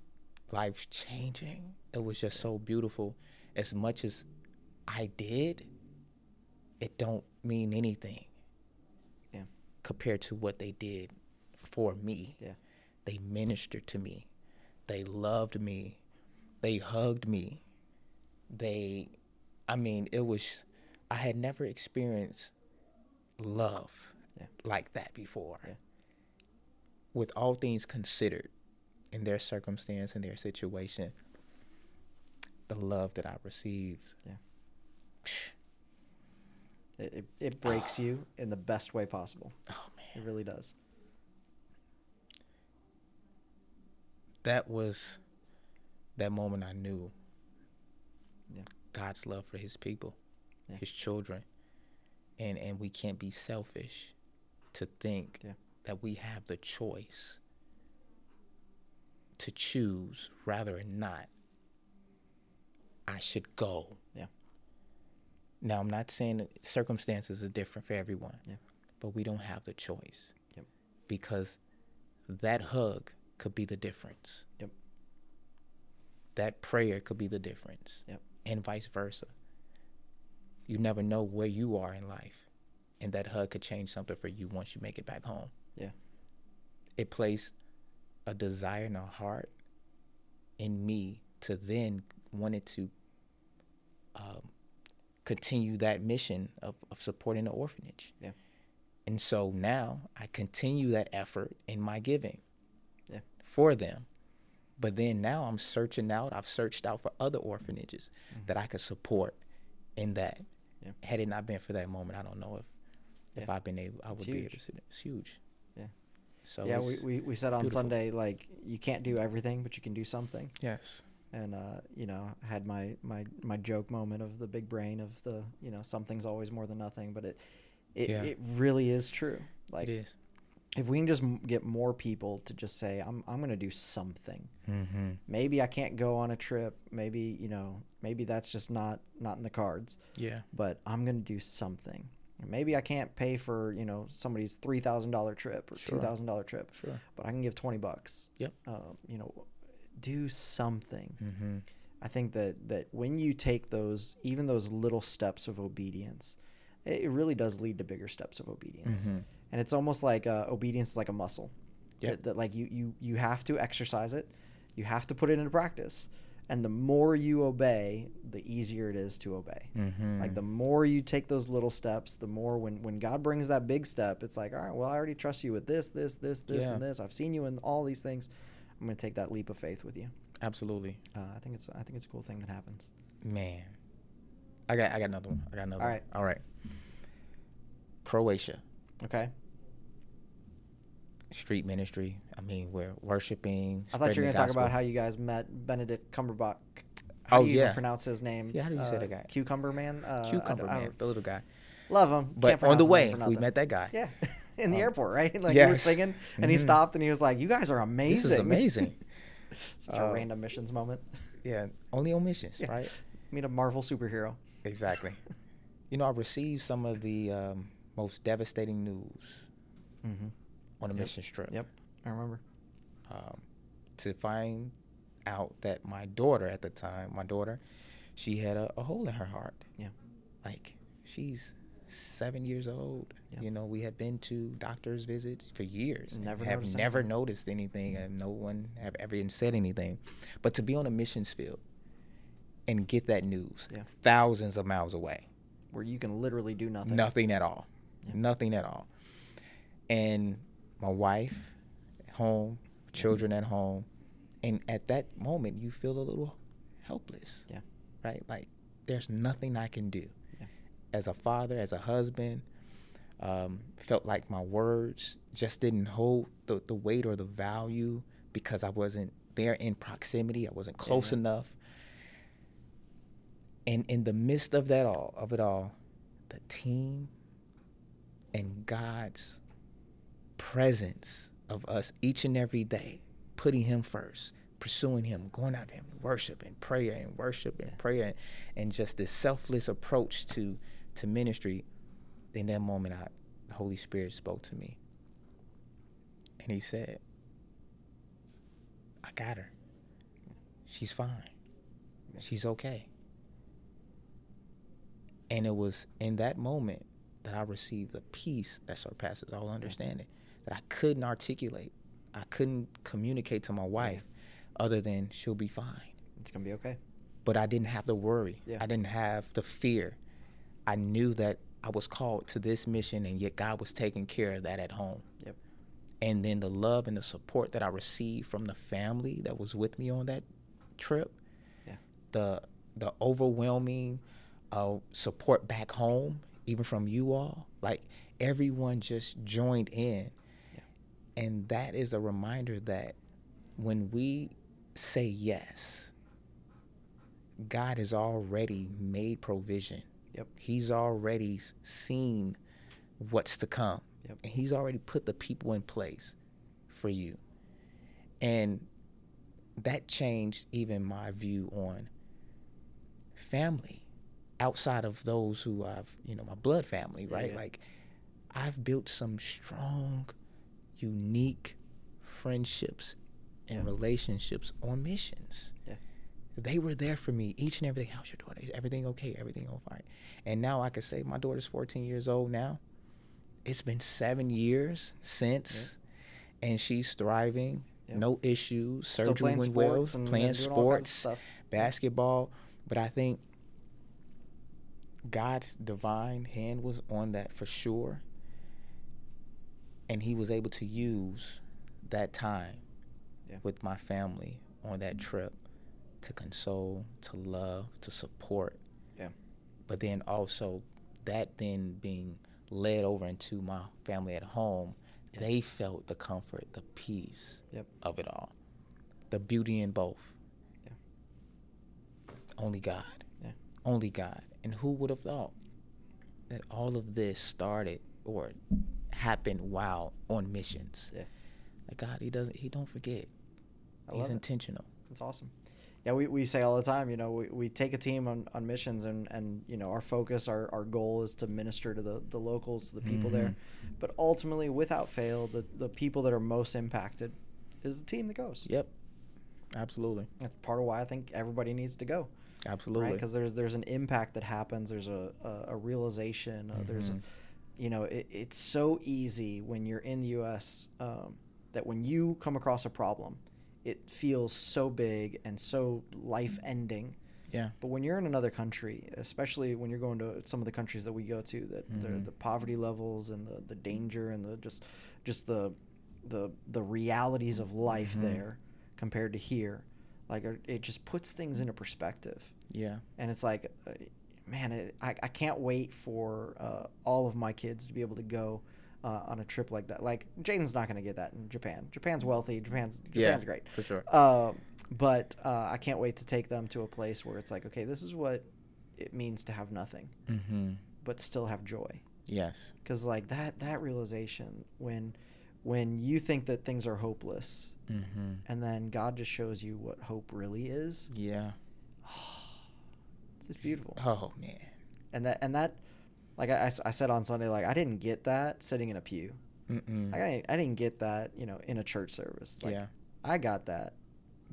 life changing. It was just so beautiful. As much as I did, it don't mean anything Yeah. compared to what they did for me. Yeah. They ministered to me. They loved me. They hugged me. They, I mean, it was, I had never experienced love Yeah. like that before. Yeah. With all things considered, in their circumstance and their situation, the love that I received. (sniffs) It, it, it breaks you in the best way possible. (sighs) Oh man. It really does. that was that moment I knew Yeah. God's love for his people, Yeah. his children. And and we can't be selfish to think Yeah. that we have the choice to choose rather or not I should go. Yeah. Now I'm not saying that circumstances are different for everyone. Yeah. But we don't have the choice. Yep. Because that hug could be the difference. Yep. That prayer could be the difference. Yep. And vice versa. You never know where you are in life. And that hug could change something for you once you make it back home. Yeah. It placed a desire in a heart in me to then wanted to um, continue that mission of, of supporting the orphanage. Yeah. And so now I continue that effort in my giving Yeah. for them. But then now I'm searching out, I've searched out for other orphanages that I could support in that. Mm-hmm. Yeah. Had it not been for that moment, I don't know if if I've been able, I would be able to. huge. see. It's huge. Yeah. So yeah, we, we, we said on beautiful. Sunday, like, you can't do everything, but you can do something. yes, And, uh, you know, had my, my, my joke moment of the big brain of the, you know, something's always more than nothing. But it, it, Yeah. it really is true. Like, it is. if we can just get more people to just say, I'm, I'm going to do something. Mm-hmm. Maybe I can't go on a trip. Maybe, you know, maybe that's just not, not in the cards. Yeah. but I'm gonna do something. Maybe I can't pay for you know somebody's three thousand dollar trip or Sure. two thousand dollar trip, Sure. but I can give twenty bucks. Yep. Um, you know, do something. Mm-hmm. I think that that when you take those even those little steps of obedience, it really does lead to bigger steps of obedience. Mhm. And it's almost like uh, obedience is like a muscle. Yep. That, that like you you you have to exercise it, you have to put it into practice, and the more you obey, the easier it is to obey. Mm-hmm. Like the more you take those little steps, the more when when God brings that big step, it's like, all right, well, I already trust you with this, this, this, this, Yeah. and this. I've seen you in all these things. I'm going to take that leap of faith with you. Absolutely. Uh, I think it's I think it's a cool thing that happens. Man. I got I got another one. I got another All one. right. All right. Croatia. Okay. Street ministry. I mean, we're worshiping. I thought you were going to talk about how you guys met Benedict Cumberbatch. How Oh, do you yeah. pronounce his name? Yeah, how do you say Uh, the guy? Cucumber Man. Uh, Cucumber I man, the little guy. Love him. But on the way, we met that guy. Yeah, (laughs) (laughs) in the Um, airport, right? (laughs) Like you were yes. singing, and he Mhm. stopped, and he was like, "You guys are amazing." This is amazing. (laughs) Such a Uh, random missions moment. yeah, only omissions, Yeah. right? Meet a Marvel superhero. Exactly. you know, I received some of the um, most devastating news Mm-hmm. on a Yep. mission trip. Yep, I remember. um, to find out that my daughter at the time, my daughter, she had a, a hole in her heart. Yeah. Like she's seven years old. Yeah. You know, we had been to doctor's visits for years. Never have noticed never anything. noticed anything, and no one have ever even said anything. But to be on a missions field and get that news, Yeah. thousands of miles away, Where you can literally do nothing. Nothing at all. Yeah. Nothing at all. And my wife home, children at home. And at that moment, you feel a little helpless. Yeah. Right? Like, there's nothing I can do. As a father, as a husband, um, felt like my words just didn't hold the, the weight or the value because I wasn't there in proximity. I wasn't close Yeah. enough. And in the midst of that all, of it all, the team and God's presence of us each and every day, putting Him first, pursuing Him, going out to Him, worship and prayer and worship and Yeah. prayer, and just this selfless approach to to ministry. In that moment, I, the Holy Spirit spoke to me, and He said, "I got her. She's fine. She's okay." And it was in that moment that I received the peace that surpasses all understanding that I couldn't articulate. I couldn't communicate to my wife other than she'll be fine. It's gonna be okay. But I didn't have to worry. Yeah. I didn't have the fear. I knew that I was called to this mission and yet God was taking care of that at home. Yep. And then the love and the support that I received from the family that was with me on that trip. Yeah. The the overwhelming uh, support back home, even from you all. Like everyone just joined in. Yeah. And that is a reminder that when we say yes, God has already made provision. Yep. He's already seen what's to come. Yep. And he's already put the people in place for you. And that changed even my view on family outside of those who I've, you know, my blood family, right? yeah. Like I've built some strong, unique friendships and Yeah. relationships on missions. Yeah. They were there for me each and every day. How's your daughter? Is everything okay? Everything all fine? And now I can say my daughter's 14 years old now. It's been seven years since, and she's thriving. Yep. No issues. Still Surgery went well. sports and, playing and doing all kinds of sports, basketball. But I think God's divine hand was on that for sure. And he was able to use that time Yeah. with my family on that trip to console, to love, to support. Yeah. But then also that then being led over into my family at home, Yeah. they felt the comfort, the peace Yep. of it all. The beauty in both. Yeah. Only God. Yeah. Only God. And who would have thought that all of this started or happened while on missions? Yeah. Like God, he doesn't he don't forget. I He's love it. intentional. That's awesome. Yeah, we, we say all the time, you know, we, we take a team on, on missions and, and, you know, our focus, our, our goal is to minister to the, the locals, to the people there. But ultimately, without fail, the, the people that are most impacted is the team that goes. Yep. Absolutely. That's part of why I think everybody needs to go. Absolutely. Because there's there's an impact that happens. There's a, a, a realization. Uh, There's a, Mhm. you know, it, it's so easy when you're in the U.S. Um, that when you come across a problem, it feels so big and so life ending. Yeah. But when you're in another country, especially when you're going to some of the countries that we go to, that the, Mhm. the poverty levels and the, the danger and the just just the the the realities of life Mhm. there compared to here, like it just puts things into perspective. Yeah. And it's like, uh, man, it, I I can't wait for uh, all of my kids to be able to go. Uh, on a trip like that, like Jaden's not going to get that in Japan. Japan's wealthy. Japan's Yeah, Japan's great. For sure. Uh, but uh, I can't wait to take them to a place where it's like, okay, this is what it means to have nothing, mm-hmm. but still have joy. Yes. Because like that that realization when when you think that things are hopeless, Mm-hmm. and then God just shows you what hope really is, Yeah. (sighs) it's just beautiful. Oh man. And that and that, like I said on Sunday, like I didn't get that sitting in a pew. Mm-mm. Like, I didn't, I didn't get that you know in a church service. Like yeah. I got that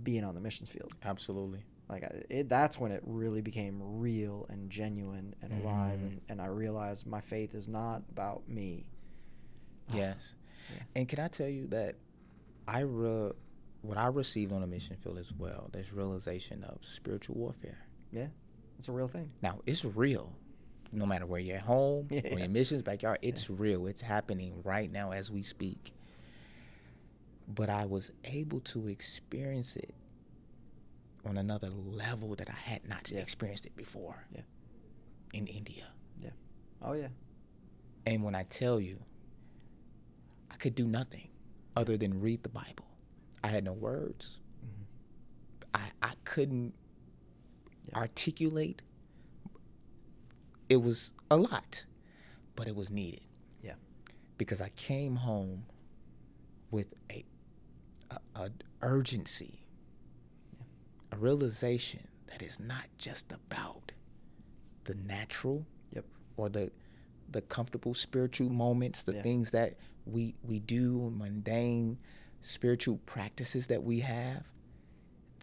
being on the missions field. Absolutely. like I- it, that's when it really became real and genuine and alive Mhm. and, and i realized my faith is not about me Yes. Yeah. (sighs) And can I tell you that I re- what I received on the mission field as well, there's realization of spiritual warfare. yeah it's a real thing Now, it's real. No matter where you're at home (laughs) Yeah. or your missions backyard, it's real. It's happening right now as we speak. But I was able to experience it on another level that I had not Yeah. experienced it before. Yeah. In India. yeah oh yeah And when I tell you, I could do nothing other than read the Bible. I had no words. Mhm. I, I couldn't Yeah. articulate. It was a lot, but it was needed. Yeah. Because I came home with a, a, a urgency, Yeah. a realization that it's not just about the natural Yep. or the the comfortable spiritual moments, the Yeah. things that we we do, mundane spiritual practices that we have.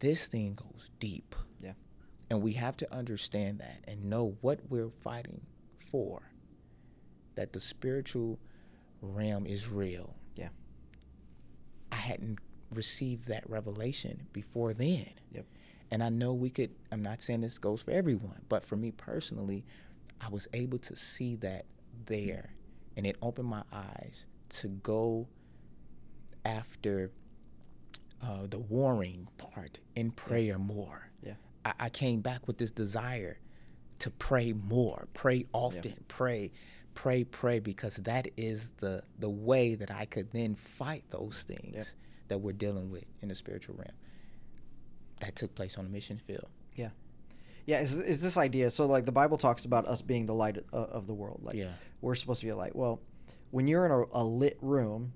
This thing goes deep. Yeah. And we have to understand that and know what we're fighting for. That the spiritual realm is real. Yeah. I hadn't received that revelation before then. Yep. And I know we could, I'm not saying this goes for everyone, but for me personally, I was able to see that there. And it opened my eyes to go after uh, the warring part in prayer more. Yeah. I, I came back with this desire to pray more, pray often, pray, pray, pray, because that is the the way that I could then fight those things that we're dealing with in the spiritual realm. That took place on the mission field. yeah. Yeah, it's, it's this idea. So like the bible talks about us being the light uh, of the world. Like yeah, we're supposed to be a light. Well when you're in a, a lit room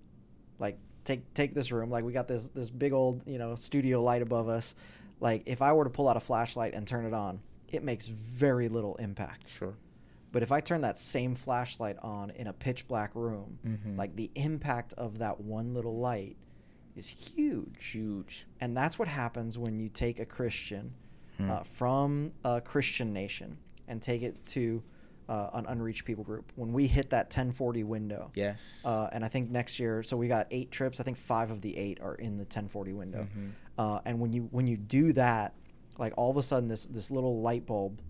like take take this room. Like we got this this big old you know studio light above us like if i were to pull out a flashlight and turn it on it makes very little impact sure. but if i turn that same flashlight on in a pitch black room Mm-hmm. like the impact of that one little light is huge huge. and that's what happens when you take a christian Hmm. uh, from a christian nation and take it to uh, an unreached people group when we hit that 1040 window yes. uh, and i think next year so we got eight trips i think five of the eight are in the 1040 window Mhm. Uh, and when you when you do that like all of a sudden this this little light bulb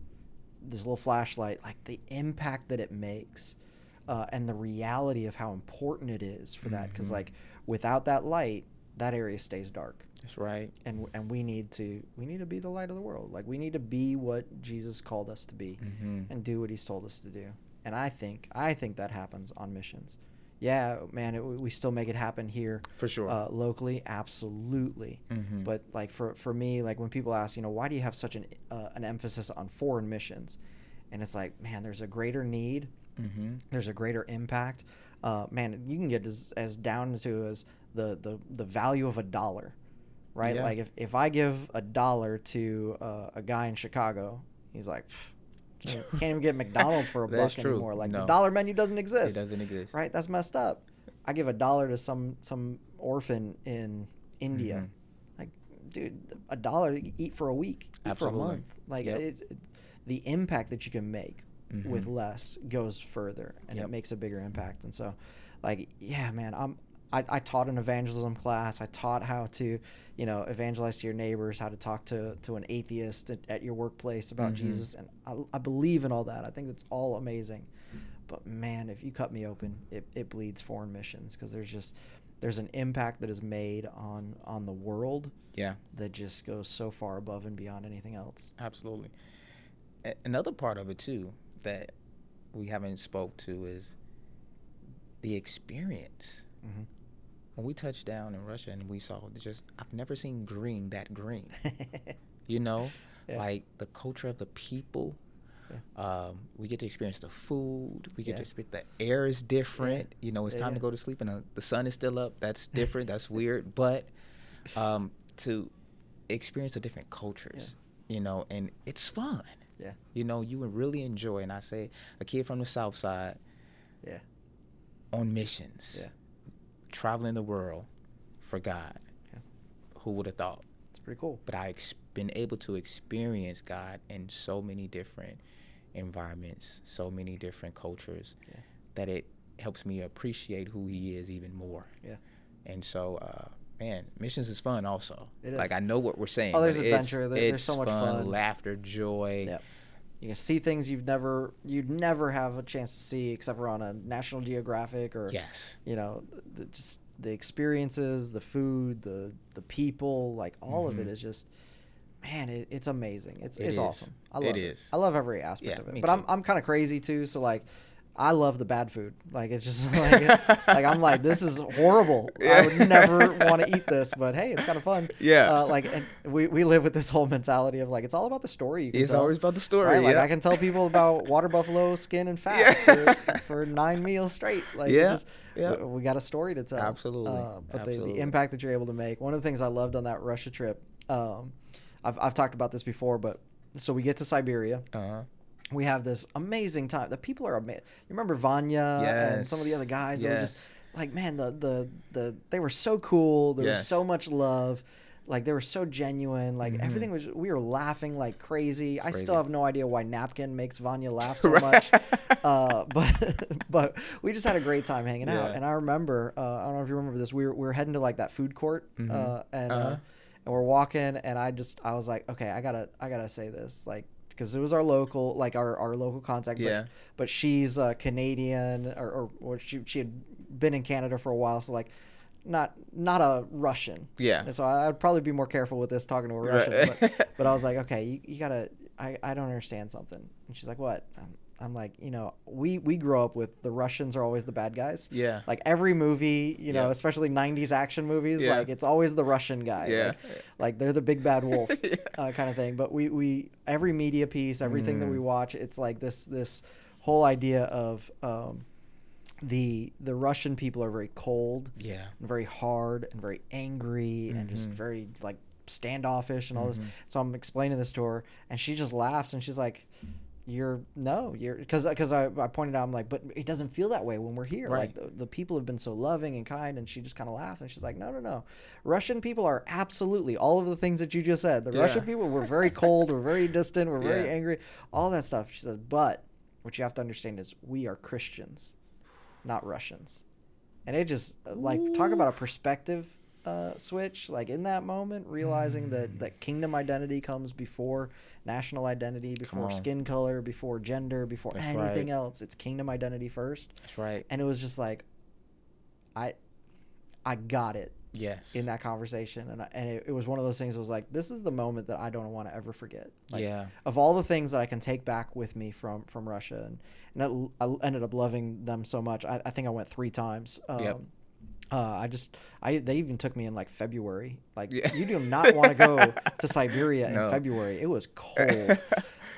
this little flashlight like the impact that it makes uh, and the reality of how important it is for that because Mhm. like without that light that area stays dark That's right. and and we need to we need to be the light of the world like we need to be what jesus called us to be Mm-hmm. and do what he's told us to do and i think i think that happens on missions yeah man it, we still make it happen here For sure. uh, locally absolutely mm-hmm. but like for for me like when people ask you know why do you have such an uh, an emphasis on foreign missions and it's like man there's a greater need mm-hmm. there's a greater impact uh, man you can get as, as down to as the, the the value of a dollar right Yeah. like if, if i give a dollar to uh, a guy in chicago he's like "Pff, can't, even get mcdonald's for a (laughs) buck true. anymore like the dollar menu doesn't exist. It doesn't exist. right that's messed up i give a dollar to some some orphan in india Mhm. like dude a dollar eat for a week eat for a month like Yep. it, it- the impact that you can make with Mhm. less goes further and Yep. it makes a bigger impact and so like yeah man i'm I, I taught an evangelism class i taught how to you know evangelize to your neighbors how to talk to, to an atheist at, at your workplace about Mhm. jesus and I, I believe in all that i think that's all amazing but man if you cut me open it, it bleeds foreign missions because there's just there's an impact that is made on on the world Yeah. that just goes so far above and beyond anything else Absolutely. A- another part of it too that we haven't spoke to is the experience. hmm When we touched down in Russia and we saw just I've never seen green that green. (laughs) You know, Yeah. like the culture of the people, Um, we get to experience the food. We get Yeah. to experience the air is different. You know, it's Yeah, time yeah. to go to sleep and uh, the sun is still up. That's (laughs) different. That's weird. But um, to experience the different cultures, you know, and it's fun. Yeah. You know, you would really enjoy. And I say, a kid from the South Side Yeah. on missions, Yeah. Traveling the world for God. Yeah. Who would have thought? It's pretty cool. but I ex- been able to experience God in so many different environments, so many different cultures, Yeah. that it helps me appreciate who He is even more. Yeah. And so, uh, man, missions is fun. Also, It like. I know what we're saying. Oh, there's adventure. There- there's it's so much fun. laughter, joy. Yep. You can see things you've never you'd never have a chance to see except for on a National Geographic or Yes. you know the, just the experiences, the food, the the people, like all of it Mhm. is just man, it, it's amazing. It's It it's is. awesome. I It love is. I love every aspect Yeah, of it. But I'm. I'm kind of crazy too, so like I love the bad food. Like it's just (laughs) like like I'm like this is horrible. (laughs) I would never want to eat this, but hey, it's kind of fun. Yeah. Uh, like and we we live with this whole mentality of like it's all about the story. You can It's tell. always about the story. Right? Like yeah. I can tell people about (laughs) water buffalo skin and fat Yeah. for, for nine meals straight. Like Yeah, just, yeah. we, we got a story to tell. Absolutely, Uh, but The, the impact that you're able to make. One of the things I loved on that Russia trip, um, I've I've talked about this before, but so we get to Siberia. uh-huh. We have this amazing time. The people are amazing. You remember Vanya and some of the other guys? They were just like, man, the the the they were so cool. There was so much love. Like they were so genuine. Like Mhm. everything was. We were laughing like crazy. I still have no idea why napkin makes Vanya laugh (laughs) so much. Uh, (laughs) but but we just had a great time hanging out. And I remember. Uh, I don't know if you remember this. We were we were heading to like that food court. Uh, and uh, Uh-huh. and we're walking, and I just I was like, okay, I gotta I gotta say this like. Because it was our local, like our, our local contact, but Yeah. but she's uh, Canadian or, or, or she she had been in Canada for a while, so like not not a Russian. Yeah. And so I, I'd probably be more careful with this talking to a Right. Russian. But, (laughs) but I was like, okay, you, you gotta. I, I don't understand something. And she's like, what? I'm like, you know, we we grow up with the Russians are always the bad guys. Yeah. Like every movie, you know, Yeah. especially '90s action movies, Yeah. like it's always the Russian guy. Yeah. Like, like they're the big bad wolf (laughs) Yeah. uh, kind of thing. But we, we every media piece, everything that we Mm. watch, it's like this this whole idea of um, the the Russian people are very cold, Yeah. and very hard, and very angry, and just Mhm. very like standoffish and all this. Mhm. So I'm explaining this to her, and she just laughs, and she's like. You're no, you're because because I, I pointed out I'm like, but it doesn't feel that way when we're here. Like Right. the, the people have been so loving and kind, and she just kind of laughed and she's like, no, no, no, Russian people are absolutely all of the things that you just said. The Yeah. Russian people were very cold, we're very distant, we're very Yeah. angry, all that stuff. She says, but what you have to understand is we are Christians, not Russians. And it just like talk about a perspective uh, switch. Like in that moment, realizing that that kingdom identity comes before national identity, before skin color, before gender, before That's anything right. else. It's kingdom identity first. That's right. And it was just like, I, I got it Yes. in that conversation, and I, and it, it was one of those things. that was like, this is the moment that I don't want to ever forget. Like, yeah. of all the things that I can take back with me from from Russia, and, and that, l- I ended up loving them so much. I, I think I went three times. Um, Yep. Uh, I just I they even took me in like February. Like Yeah. you do not want to go (laughs) to Siberia in February. It was (laughs) cold.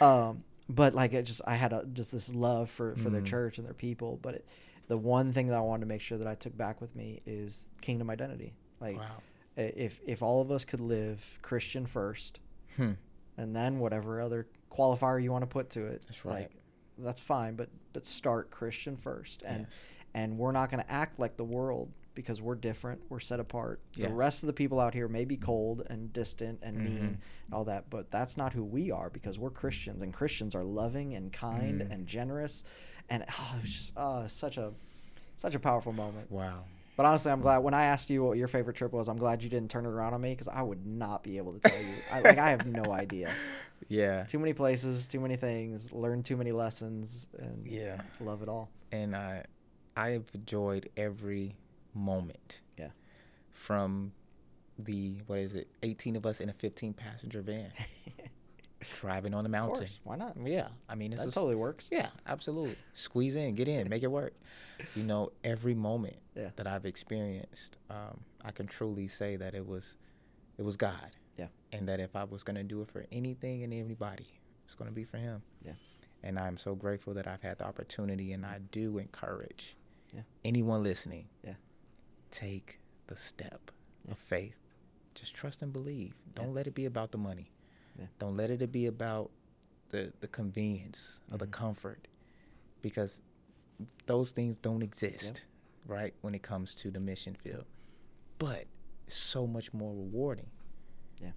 um, but like it just I had a, just this love for for their Mhm. church and their people. But it, the one thing that I wanted to make sure that I took back with me is kingdom identity. Like Wow. if if all of us could live Christian first, Hmm. and then whatever other qualifier you want to put to it. That's right. Like, that's fine, but but start Christian first, and Yes. and we're not going to act like the world because we're different. We're set apart. Yes. The rest of the people out here may be cold and distant and mean Mhm. and all that, but that's not who we are because we're Christians, and Christians are loving and kind Mm. and generous, and oh, it was just oh, such a such a powerful moment. Wow. But honestly, I'm glad when I asked you what your favorite trip was. I'm glad you didn't turn it around on me because I would not be able to tell you. I, like I have no (laughs) idea. Yeah. Too many places, too many things, learn too many lessons, and Yeah. love it all. And I, I have enjoyed every moment. Yeah. From the what is it? 18 of us in a 15 passenger van (laughs) driving on the Of mountain. course, why not? Yeah. I mean, this That is totally works. Yeah, absolutely. Squeeze in, get in, make it work. You know, every moment Yeah. that I've experienced, um, I can truly say that it was, it was God. Yeah. And that if I was going to do it for anything and anybody, it's going to be for Him. Yeah. And I'm so grateful that I've had the opportunity, and I do encourage Yeah. anyone listening. Yeah. Take the step Yeah. of faith. Just trust and believe. Don't Yeah. let it be about the money. Yeah. Don't let it be about the the convenience or the Mhm. comfort, because those things don't exist, right? When it comes to the mission field, but it's so much more rewarding. Yeah.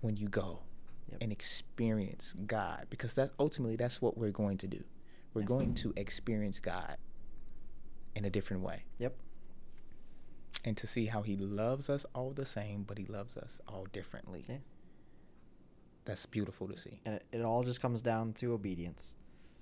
When you go Yep. and experience God, because that ultimately that's what we're going to do. We're Yeah. going to experience God in a different way Yep. And to see how he loves us all the same, but he loves us all differently. Yeah. That's beautiful to see. And it, it all just comes down to obedience.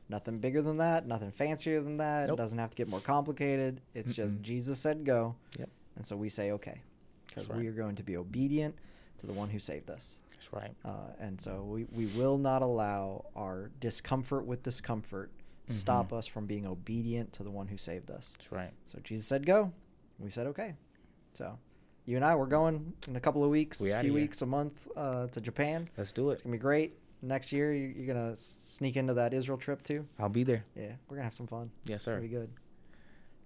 Nothing bigger than that, nothing fancier than that. It doesn't have to get more complicated. It's just Mm-mm. Jesus said go. Yep. And so we say okay. Because right. we are going to be obedient to the one who saved us. That's right. Uh, and so we, we will not allow our discomfort with discomfort stop Mhm. us from being obedient to the one who saved us. That's right. So Jesus said go. We said okay. So you and I, we're going in a couple of weeks, a few weeks, a month uh, to Japan. Let's do it. It's gonna be great. Next year, you- you're gonna sneak into that Israel trip too. I'll be there. Yeah, we're gonna have some fun. Yes, It's gonna sir. be good.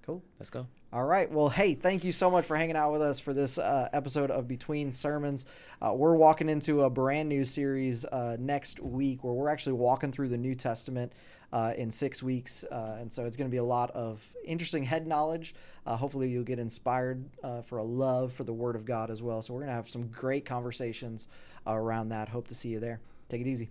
Cool. Let's go. All right. Well, hey, thank you so much for hanging out with us for this uh, episode of Between Sermons. Uh, we're walking into a brand new series uh, next week where we're actually walking through the New Testament uh, in six weeks. Uh, and so it's going to be a lot of interesting head knowledge. Uh, hopefully, you'll get inspired for a love for the Word of God as well. So, we're going to have some great conversations around that. Hope to see you there. Take it easy.